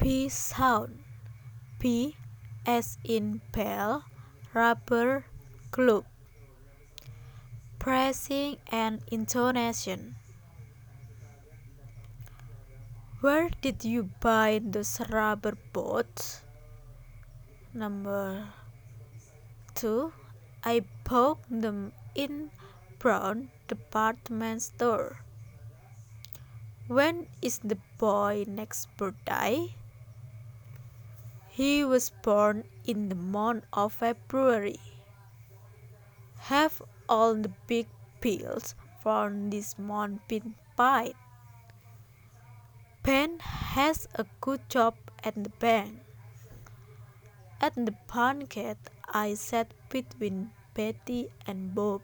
P sound. P as in bell, rubber, glove. pressing and intonation. Where did you buy those rubber boots? Number two. I bought them in Brown department store. When is the boy next birthday? He was born in the month of February. Have all the big pills for this month been paid? Ben has a good job at the bank. At the banquet, I sat between Betty and Bob.